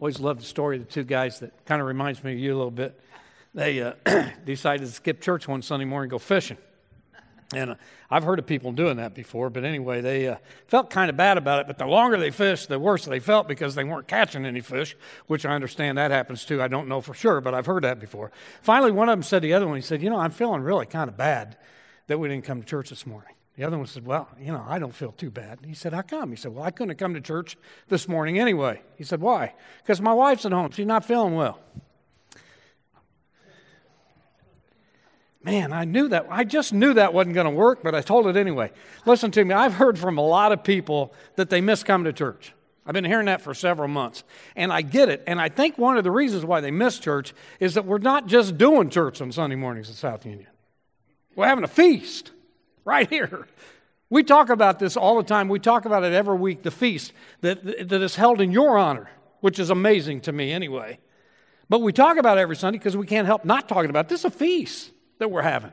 Always love the story of the two guys that kind of reminds me of you a little bit. They uh, decided to skip church one Sunday morning and go fishing. And uh, I've heard of people doing that before, but anyway, they uh, felt kind of bad about it. But the longer they fished, the worse they felt because they weren't catching any fish, which I understand that happens too. I don't know for sure, but I've heard that before. Finally, one of them said to the other one, he said, You know, I'm feeling really kind of bad that we didn't come to church this morning. The other one said, Well, you know, I don't feel too bad. He said, How come? He said, Well, I couldn't have come to church this morning anyway. He said, Why? Because my wife's at home. She's not feeling well. Man, I knew that. I just knew that wasn't going to work, but I told it anyway. Listen to me. I've heard from a lot of people that they miss coming to church. I've been hearing that for several months. And I get it. And I think one of the reasons why they miss church is that we're not just doing church on Sunday mornings at South Union, we're having a feast right here. We talk about this all the time. We talk about it every week the feast that, that is held in your honor, which is amazing to me anyway. But we talk about it every Sunday because we can't help not talking about it. This is a feast that we're having.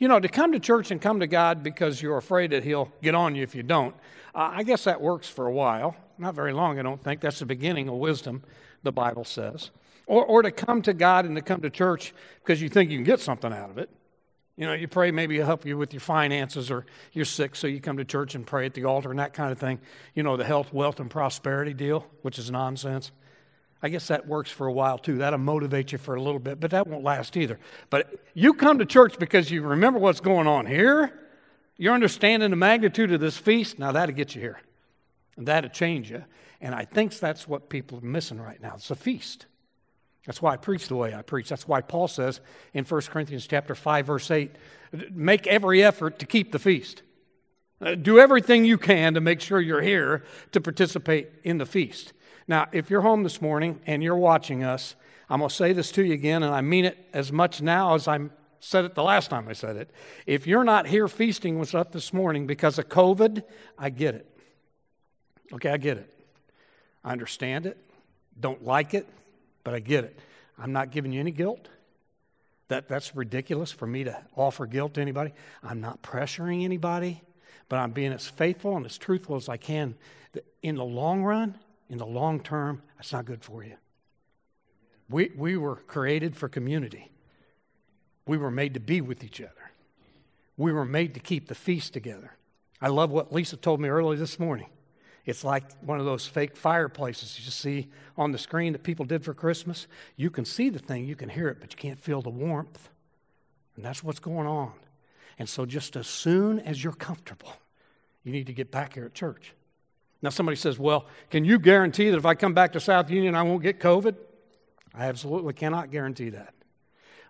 You know, to come to church and come to God because you're afraid that He'll get on you if you don't, uh, I guess that works for a while. Not very long, I don't think. That's the beginning of wisdom, the Bible says. Or, or to come to God and to come to church because you think you can get something out of it. You know, you pray, maybe he'll help you with your finances or you're sick, so you come to church and pray at the altar and that kind of thing. You know, the health, wealth, and prosperity deal, which is nonsense. I guess that works for a while too. That'll motivate you for a little bit, but that won't last either. But you come to church because you remember what's going on here, you're understanding the magnitude of this feast, now that'll get you here. And that'll change you. And I think that's what people are missing right now. It's a feast. That's why I preach the way I preach. That's why Paul says in 1 Corinthians chapter 5 verse 8, make every effort to keep the feast. Uh, do everything you can to make sure you're here to participate in the feast. Now, if you're home this morning and you're watching us, I'm going to say this to you again, and I mean it as much now as I said it the last time I said it. If you're not here feasting with us this morning because of COVID, I get it. Okay, I get it. I understand it. Don't like it, but I get it. I'm not giving you any guilt. That, that's ridiculous for me to offer guilt to anybody. I'm not pressuring anybody, but I'm being as faithful and as truthful as I can. In the long run, in the long term, that's not good for you. We, we were created for community. We were made to be with each other. We were made to keep the feast together. I love what Lisa told me early this morning. It's like one of those fake fireplaces you see on the screen that people did for Christmas. You can see the thing, you can hear it, but you can't feel the warmth. And that's what's going on. And so, just as soon as you're comfortable, you need to get back here at church. Now, somebody says, Well, can you guarantee that if I come back to South Union, I won't get COVID? I absolutely cannot guarantee that.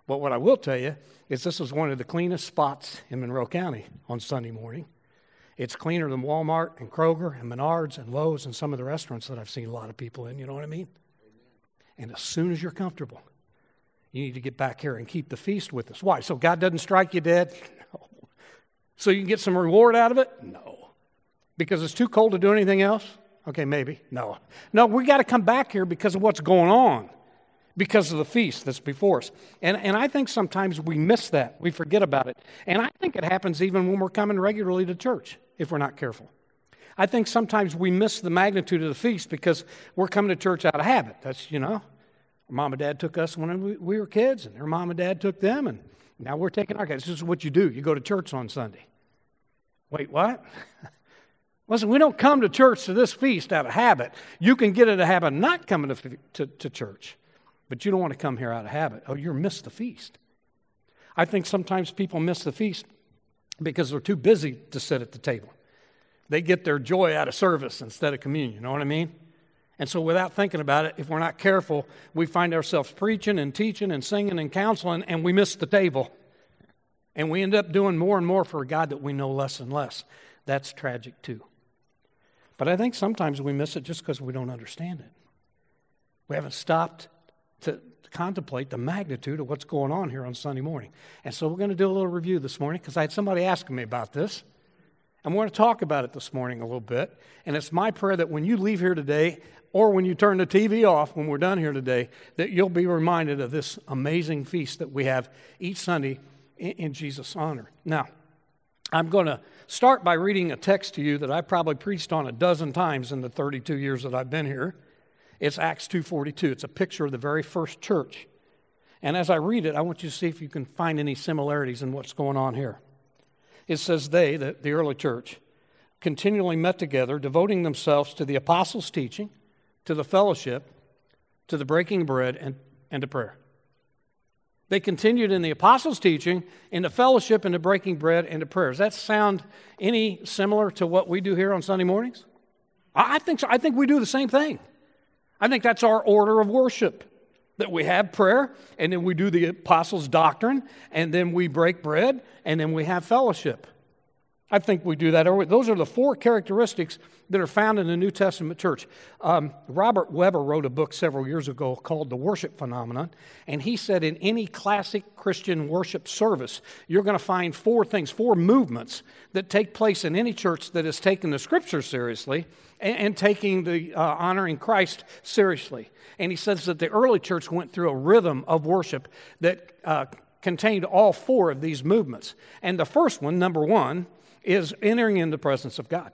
But what I will tell you is this is one of the cleanest spots in Monroe County on Sunday morning. It's cleaner than Walmart and Kroger and Menards and Lowe's and some of the restaurants that I've seen a lot of people in. You know what I mean? And as soon as you're comfortable, you need to get back here and keep the feast with us. Why? So God doesn't strike you dead? No. So you can get some reward out of it? No. Because it's too cold to do anything else? Okay, maybe. No. No, we got to come back here because of what's going on, because of the feast that's before us. And, and I think sometimes we miss that. We forget about it. And I think it happens even when we're coming regularly to church, if we're not careful. I think sometimes we miss the magnitude of the feast because we're coming to church out of habit. That's, you know, mom and dad took us when we, we were kids, and their mom and dad took them, and now we're taking our kids. This is what you do. You go to church on Sunday. Wait, what? Listen, we don't come to church to this feast out of habit. You can get into habit not coming to, to, to church, but you don't want to come here out of habit. Oh, you're missed the feast. I think sometimes people miss the feast because they're too busy to sit at the table. They get their joy out of service instead of communion. You know what I mean? And so, without thinking about it, if we're not careful, we find ourselves preaching and teaching and singing and counseling, and we miss the table. And we end up doing more and more for a God that we know less and less. That's tragic, too. But I think sometimes we miss it just because we don't understand it. We haven't stopped to contemplate the magnitude of what's going on here on Sunday morning. And so we're going to do a little review this morning because I had somebody asking me about this. And we're going to talk about it this morning a little bit. And it's my prayer that when you leave here today, or when you turn the TV off when we're done here today, that you'll be reminded of this amazing feast that we have each Sunday in, in Jesus' honor. Now, I'm going to start by reading a text to you that I probably preached on a dozen times in the 32 years that I've been here. It's Acts 2:42. It's a picture of the very first church. And as I read it, I want you to see if you can find any similarities in what's going on here. It says they, the, the early church, continually met together, devoting themselves to the apostles' teaching, to the fellowship, to the breaking of bread, and, and to prayer. They continued in the apostles' teaching, in the fellowship, and the breaking bread, and to prayer. Does that sound any similar to what we do here on Sunday mornings? I think so. I think we do the same thing. I think that's our order of worship that we have prayer, and then we do the apostles' doctrine, and then we break bread, and then we have fellowship. I think we do that. Those are the four characteristics that are found in the New Testament church. Um, Robert Webber wrote a book several years ago called The Worship Phenomenon, and he said in any classic Christian worship service, you're going to find four things, four movements that take place in any church that has taken the scripture seriously and, and taking the uh, honoring Christ seriously. And he says that the early church went through a rhythm of worship that uh, contained all four of these movements. And the first one, number one, is entering in the presence of God.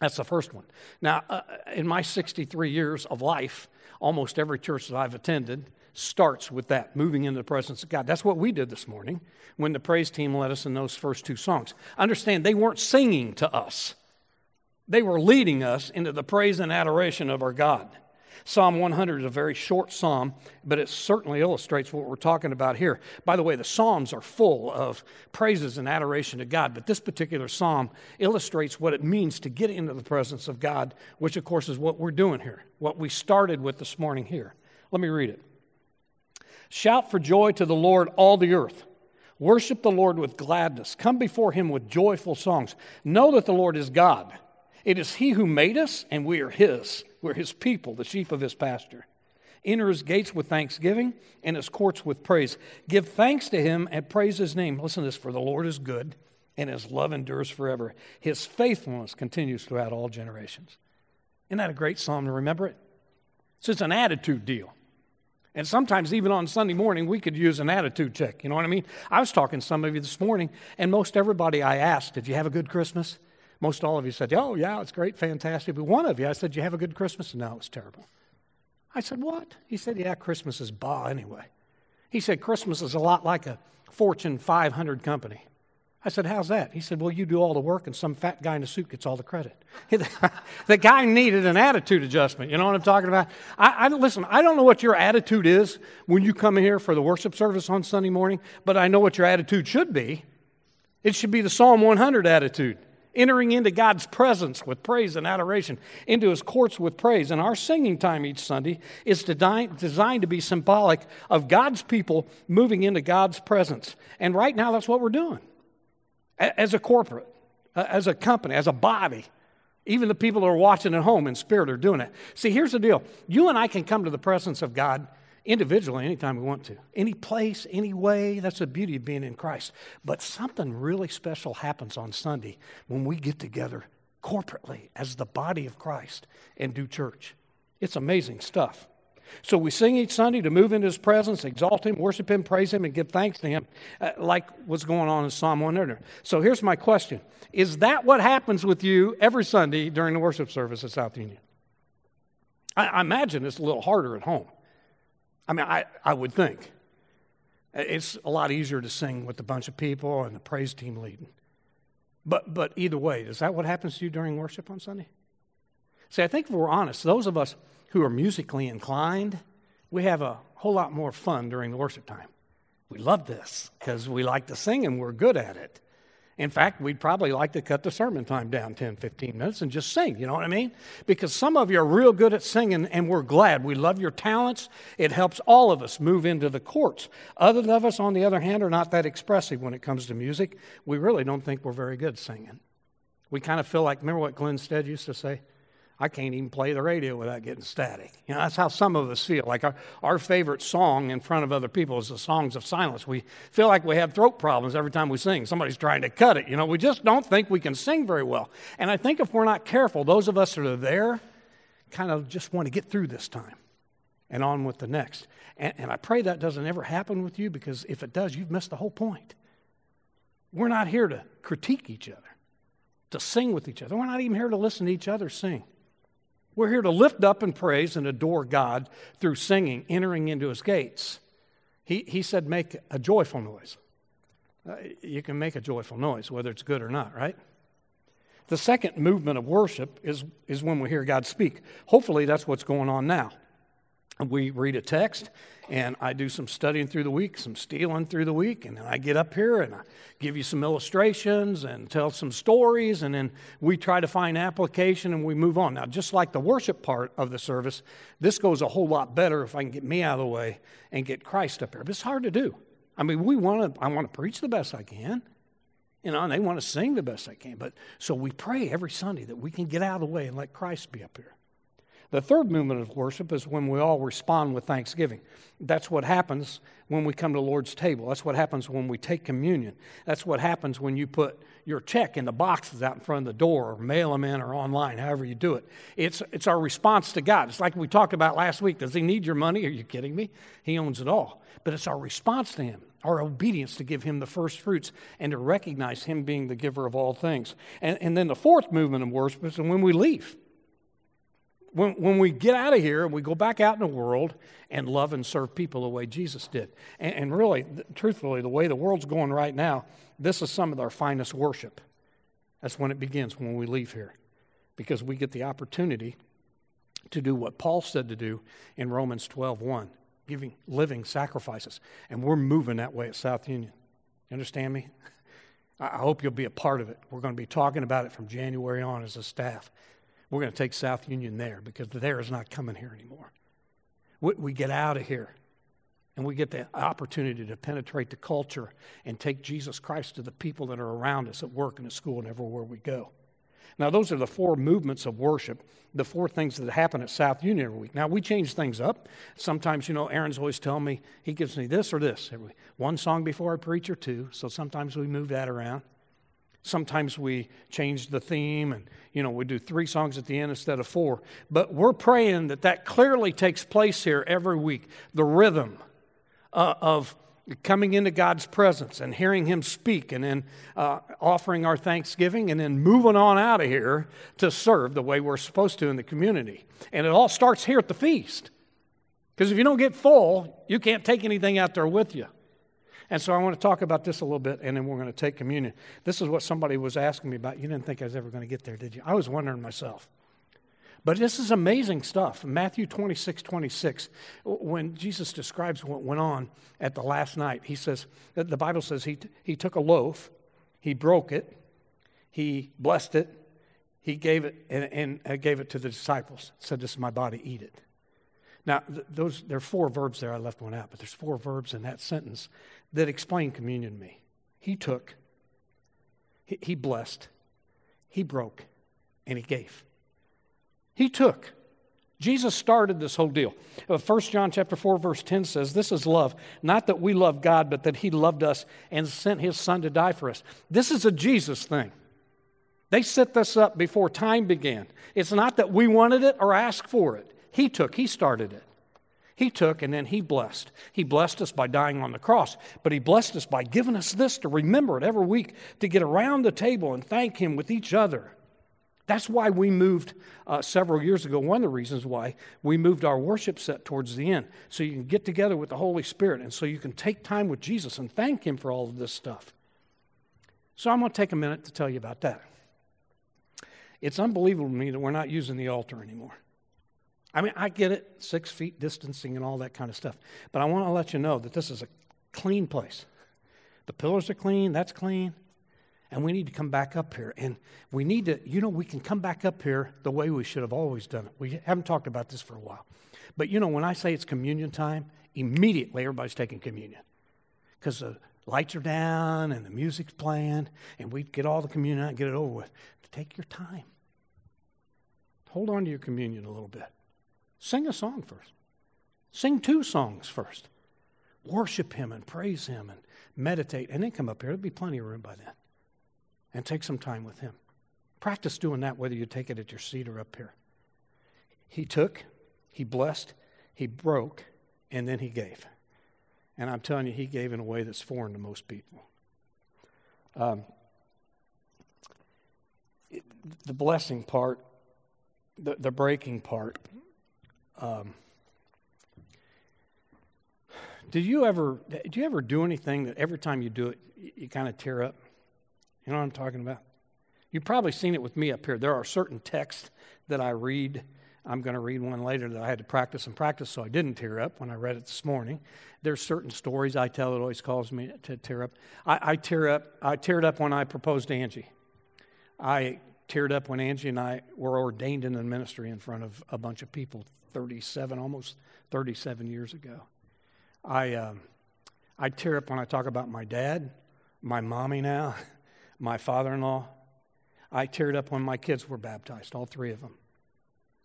That's the first one. Now, uh, in my 63 years of life, almost every church that I've attended starts with that, moving into the presence of God. That's what we did this morning when the praise team led us in those first two songs. Understand, they weren't singing to us, they were leading us into the praise and adoration of our God. Psalm 100 is a very short psalm, but it certainly illustrates what we're talking about here. By the way, the Psalms are full of praises and adoration to God, but this particular psalm illustrates what it means to get into the presence of God, which, of course, is what we're doing here, what we started with this morning here. Let me read it. Shout for joy to the Lord, all the earth. Worship the Lord with gladness. Come before him with joyful songs. Know that the Lord is God. It is he who made us, and we are his. We're his people, the sheep of his pasture. Enter his gates with thanksgiving and his courts with praise. Give thanks to him and praise his name. Listen to this for the Lord is good and his love endures forever. His faithfulness continues throughout all generations. Isn't that a great psalm to remember it? So it's an attitude deal. And sometimes, even on Sunday morning, we could use an attitude check. You know what I mean? I was talking to some of you this morning, and most everybody I asked, Did you have a good Christmas? Most all of you said, Oh, yeah, it's great, fantastic. But one of you, I said, You have a good Christmas? No, it was terrible. I said, What? He said, Yeah, Christmas is bah anyway. He said, Christmas is a lot like a Fortune 500 company. I said, How's that? He said, Well, you do all the work and some fat guy in a suit gets all the credit. the guy needed an attitude adjustment. You know what I'm talking about? I, I, listen, I don't know what your attitude is when you come here for the worship service on Sunday morning, but I know what your attitude should be. It should be the Psalm 100 attitude entering into God's presence with praise and adoration, into his courts with praise. And our singing time each Sunday is designed to be symbolic of God's people moving into God's presence. And right now, that's what we're doing as a corporate, as a company, as a body. Even the people that are watching at home in spirit are doing it. See, here's the deal you and I can come to the presence of God individually anytime we want to. Any place, any way. That's the beauty of being in Christ. But something really special happens on Sunday when we get together corporately as the body of Christ and do church. It's amazing stuff. So we sing each Sunday to move into His presence, exalt Him, worship Him, praise Him, and give thanks to Him, uh, like what's going on in Psalm 100. So here's my question Is that what happens with you every Sunday during the worship service at South Union? I, I imagine it's a little harder at home. I mean, I, I would think. It's a lot easier to sing with a bunch of people and the praise team leading. But, but either way, is that what happens to you during worship on Sunday? See, I think if we're honest, those of us who are musically inclined, we have a whole lot more fun during the worship time. We love this because we like to sing and we're good at it. In fact, we'd probably like to cut the sermon time down 10, 15 minutes and just sing. You know what I mean? Because some of you are real good at singing, and we're glad. We love your talents. It helps all of us move into the courts. Others of us, on the other hand, are not that expressive when it comes to music. We really don't think we're very good singing. We kind of feel like, remember what Glenn Stead used to say? I can't even play the radio without getting static. You know, that's how some of us feel. Like our, our favorite song in front of other people is the songs of silence. We feel like we have throat problems every time we sing. Somebody's trying to cut it. You know, we just don't think we can sing very well. And I think if we're not careful, those of us that are there kind of just want to get through this time and on with the next. And, and I pray that doesn't ever happen with you because if it does, you've missed the whole point. We're not here to critique each other, to sing with each other. We're not even here to listen to each other sing. We're here to lift up and praise and adore God through singing, entering into his gates. He, he said, make a joyful noise. Uh, you can make a joyful noise, whether it's good or not, right? The second movement of worship is, is when we hear God speak. Hopefully, that's what's going on now. We read a text, and I do some studying through the week, some stealing through the week, and then I get up here and I give you some illustrations and tell some stories, and then we try to find application and we move on. Now, just like the worship part of the service, this goes a whole lot better if I can get me out of the way and get Christ up here. But it's hard to do. I mean, we want to, I want to preach the best I can. You know, and they want to sing the best I can. But so we pray every Sunday that we can get out of the way and let Christ be up here. The third movement of worship is when we all respond with thanksgiving. That's what happens when we come to Lord's table. That's what happens when we take communion. That's what happens when you put your check in the boxes out in front of the door or mail them in or online, however you do it. It's, it's our response to God. It's like we talked about last week. Does He need your money? Are you kidding me? He owns it all. But it's our response to Him, our obedience to give Him the first fruits and to recognize Him being the giver of all things. And, and then the fourth movement of worship is when we leave when, when we get out of here and we go back out in the world and love and serve people the way Jesus did. And, and really, truthfully, the way the world's going right now, this is some of our finest worship. That's when it begins, when we leave here, because we get the opportunity to do what Paul said to do in Romans 12 1, giving living sacrifices. And we're moving that way at South Union. You understand me? I hope you'll be a part of it. We're going to be talking about it from January on as a staff. We're going to take South Union there because the there is not coming here anymore. We, get out of here and we get the opportunity to penetrate the culture and take Jesus Christ to the people that are around us at work and at school and everywhere we go. Now, those are the four movements of worship, the four things that happen at South Union every week. Now, we change things up. Sometimes, you know, Aaron's always telling me, he gives me this or this One song before I preach or two, so sometimes we move that around. Sometimes we change the theme and, you know, we do three songs at the end instead of four. But we're praying that that clearly takes place here every week. The rhythm uh, of coming into God's presence and hearing Him speak and then uh, offering our thanksgiving and then moving on out of here to serve the way we're supposed to in the community. And it all starts here at the feast. Because if you don't get full, you can't take anything out there with you. And so I want to talk about this a little bit, and then we're going to take communion. This is what somebody was asking me about. You didn't think I was ever going to get there, did you? I was wondering myself. But this is amazing stuff. Matthew 26, 26, when Jesus describes what went on at the last night, he says, the Bible says he, he took a loaf, he broke it, he blessed it, he gave it, and, and gave it to the disciples, said, This is my body, eat it. Now, those, there are four verbs there. I left one out, but there's four verbs in that sentence that explain communion to me. He took, he, he blessed, he broke, and he gave. He took. Jesus started this whole deal. 1 uh, John chapter 4 verse 10 says, "This is love, not that we love God, but that he loved us and sent his son to die for us." This is a Jesus thing. They set this up before time began. It's not that we wanted it or asked for it. He took, He started it. He took and then He blessed. He blessed us by dying on the cross, but He blessed us by giving us this to remember it every week, to get around the table and thank Him with each other. That's why we moved uh, several years ago. One of the reasons why we moved our worship set towards the end, so you can get together with the Holy Spirit and so you can take time with Jesus and thank Him for all of this stuff. So I'm going to take a minute to tell you about that. It's unbelievable to me that we're not using the altar anymore. I mean, I get it, six feet distancing and all that kind of stuff. But I want to let you know that this is a clean place. The pillars are clean, that's clean. And we need to come back up here. And we need to, you know, we can come back up here the way we should have always done it. We haven't talked about this for a while. But, you know, when I say it's communion time, immediately everybody's taking communion. Because the lights are down and the music's playing, and we get all the communion out and get it over with. Take your time. Hold on to your communion a little bit. Sing a song first. Sing two songs first. Worship Him and praise Him and meditate, and then come up here. There'll be plenty of room by then. And take some time with Him. Practice doing that whether you take it at your seat or up here. He took, He blessed, He broke, and then He gave. And I'm telling you, He gave in a way that's foreign to most people. Um, it, the blessing part the, the breaking part. Um, do you ever do you ever do anything that every time you do it you, you kind of tear up? You know what I'm talking about? You've probably seen it with me up here. There are certain texts that I read. I'm going to read one later that I had to practice and practice, so I didn't tear up when I read it this morning. There's certain stories I tell that always causes me to tear up. I, I tear up. I teared up when I proposed to Angie. I teared up when Angie and I were ordained in the ministry in front of a bunch of people 37, almost 37 years ago. I, um, I tear up when I talk about my dad, my mommy now, my father in law. I teared up when my kids were baptized, all three of them.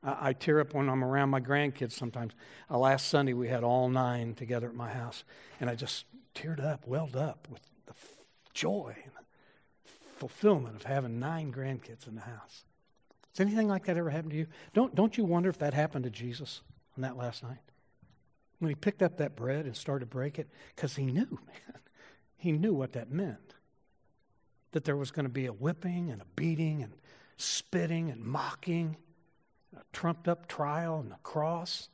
I, I tear up when I'm around my grandkids sometimes. Uh, last Sunday, we had all nine together at my house, and I just teared up, welled up with the f- joy and the fulfillment of having nine grandkids in the house. Has anything like that ever happened to you? Don't, don't you wonder if that happened to Jesus on that last night? when he picked up that bread and started to break it because he knew, man. He knew what that meant. That there was going to be a whipping and a beating and spitting and mocking, a trumped up trial and a cross.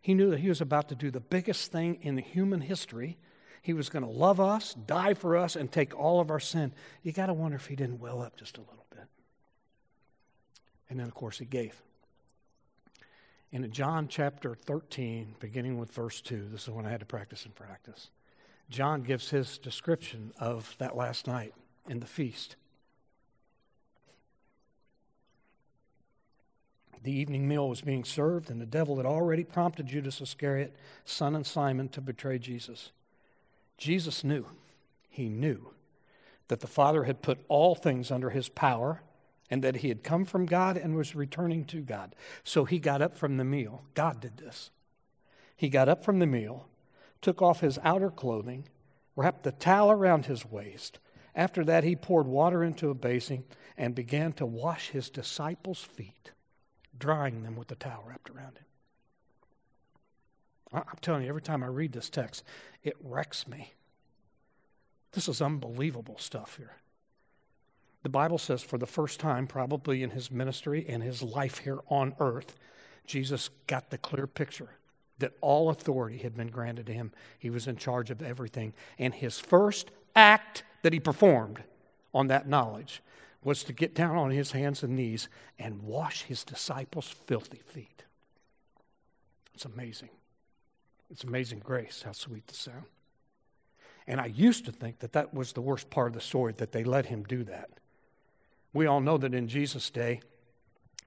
He knew that he was about to do the biggest thing in human history. He was going to love us, die for us, and take all of our sin. You got to wonder if he didn't well up just a little. And then, of course, he gave. In John chapter 13, beginning with verse 2, this is when I had to practice and practice. John gives his description of that last night in the feast. The evening meal was being served, and the devil had already prompted Judas Iscariot, son of Simon, to betray Jesus. Jesus knew, he knew, that the Father had put all things under his power and that he had come from God and was returning to God. So he got up from the meal. God did this. He got up from the meal, took off his outer clothing, wrapped the towel around his waist. After that, he poured water into a basin and began to wash his disciples' feet, drying them with the towel wrapped around him. I'm telling you, every time I read this text, it wrecks me. This is unbelievable stuff here. The Bible says for the first time, probably in his ministry and his life here on earth, Jesus got the clear picture that all authority had been granted to him. He was in charge of everything. And his first act that he performed on that knowledge was to get down on his hands and knees and wash his disciples' filthy feet. It's amazing. It's amazing grace, how sweet the sound. And I used to think that that was the worst part of the story, that they let him do that. We all know that in Jesus' day,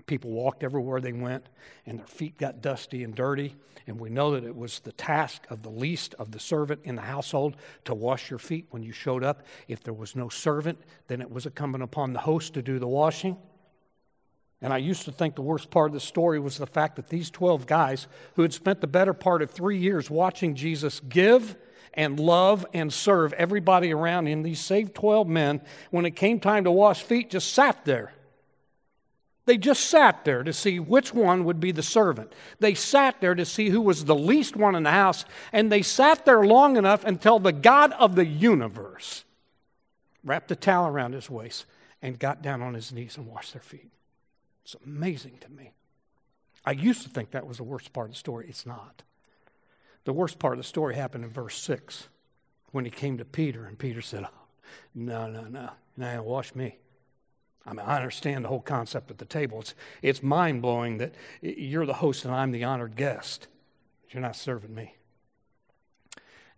people walked everywhere they went and their feet got dusty and dirty. And we know that it was the task of the least of the servant in the household to wash your feet when you showed up. If there was no servant, then it was incumbent upon the host to do the washing. And I used to think the worst part of the story was the fact that these 12 guys who had spent the better part of three years watching Jesus give and love and serve everybody around him. These saved 12 men, when it came time to wash feet, just sat there. They just sat there to see which one would be the servant. They sat there to see who was the least one in the house, and they sat there long enough until the God of the universe wrapped a towel around his waist and got down on his knees and washed their feet. It's amazing to me. I used to think that was the worst part of the story. It's not. The worst part of the story happened in verse 6 when he came to Peter, and Peter said, oh, No, no, no, now wash me. I mean, I understand the whole concept at the table. It's, it's mind blowing that you're the host and I'm the honored guest. But you're not serving me.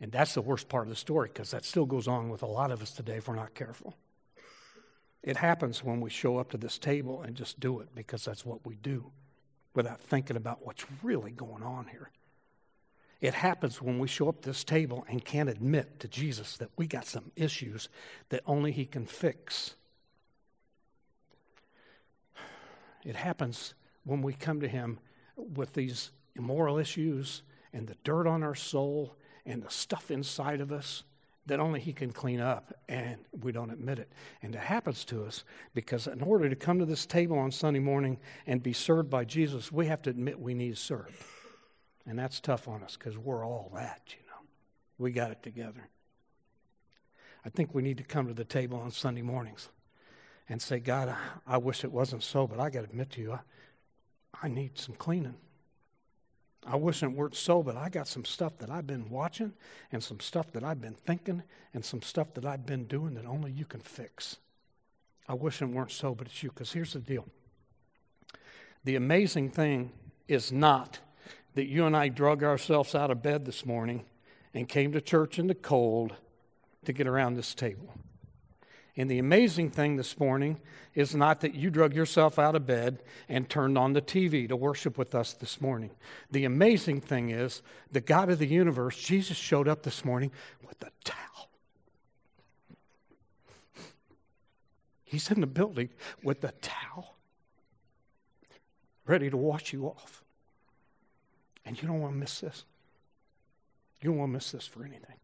And that's the worst part of the story because that still goes on with a lot of us today if we're not careful. It happens when we show up to this table and just do it because that's what we do without thinking about what's really going on here. It happens when we show up this table and can't admit to Jesus that we got some issues that only He can fix. It happens when we come to Him with these immoral issues and the dirt on our soul and the stuff inside of us that only He can clean up, and we don't admit it. And it happens to us because, in order to come to this table on Sunday morning and be served by Jesus, we have to admit we need served. And that's tough on us because we're all that, you know. We got it together. I think we need to come to the table on Sunday mornings and say, God, I, I wish it wasn't so, but I got to admit to you, I, I need some cleaning. I wish it weren't so, but I got some stuff that I've been watching and some stuff that I've been thinking and some stuff that I've been doing that only you can fix. I wish it weren't so, but it's you. Because here's the deal the amazing thing is not that you and I drug ourselves out of bed this morning and came to church in the cold to get around this table. And the amazing thing this morning is not that you drug yourself out of bed and turned on the TV to worship with us this morning. The amazing thing is the God of the universe, Jesus, showed up this morning with a towel. He's in the building with a towel, ready to wash you off. And you don't want to miss this. You don't want to miss this for anything.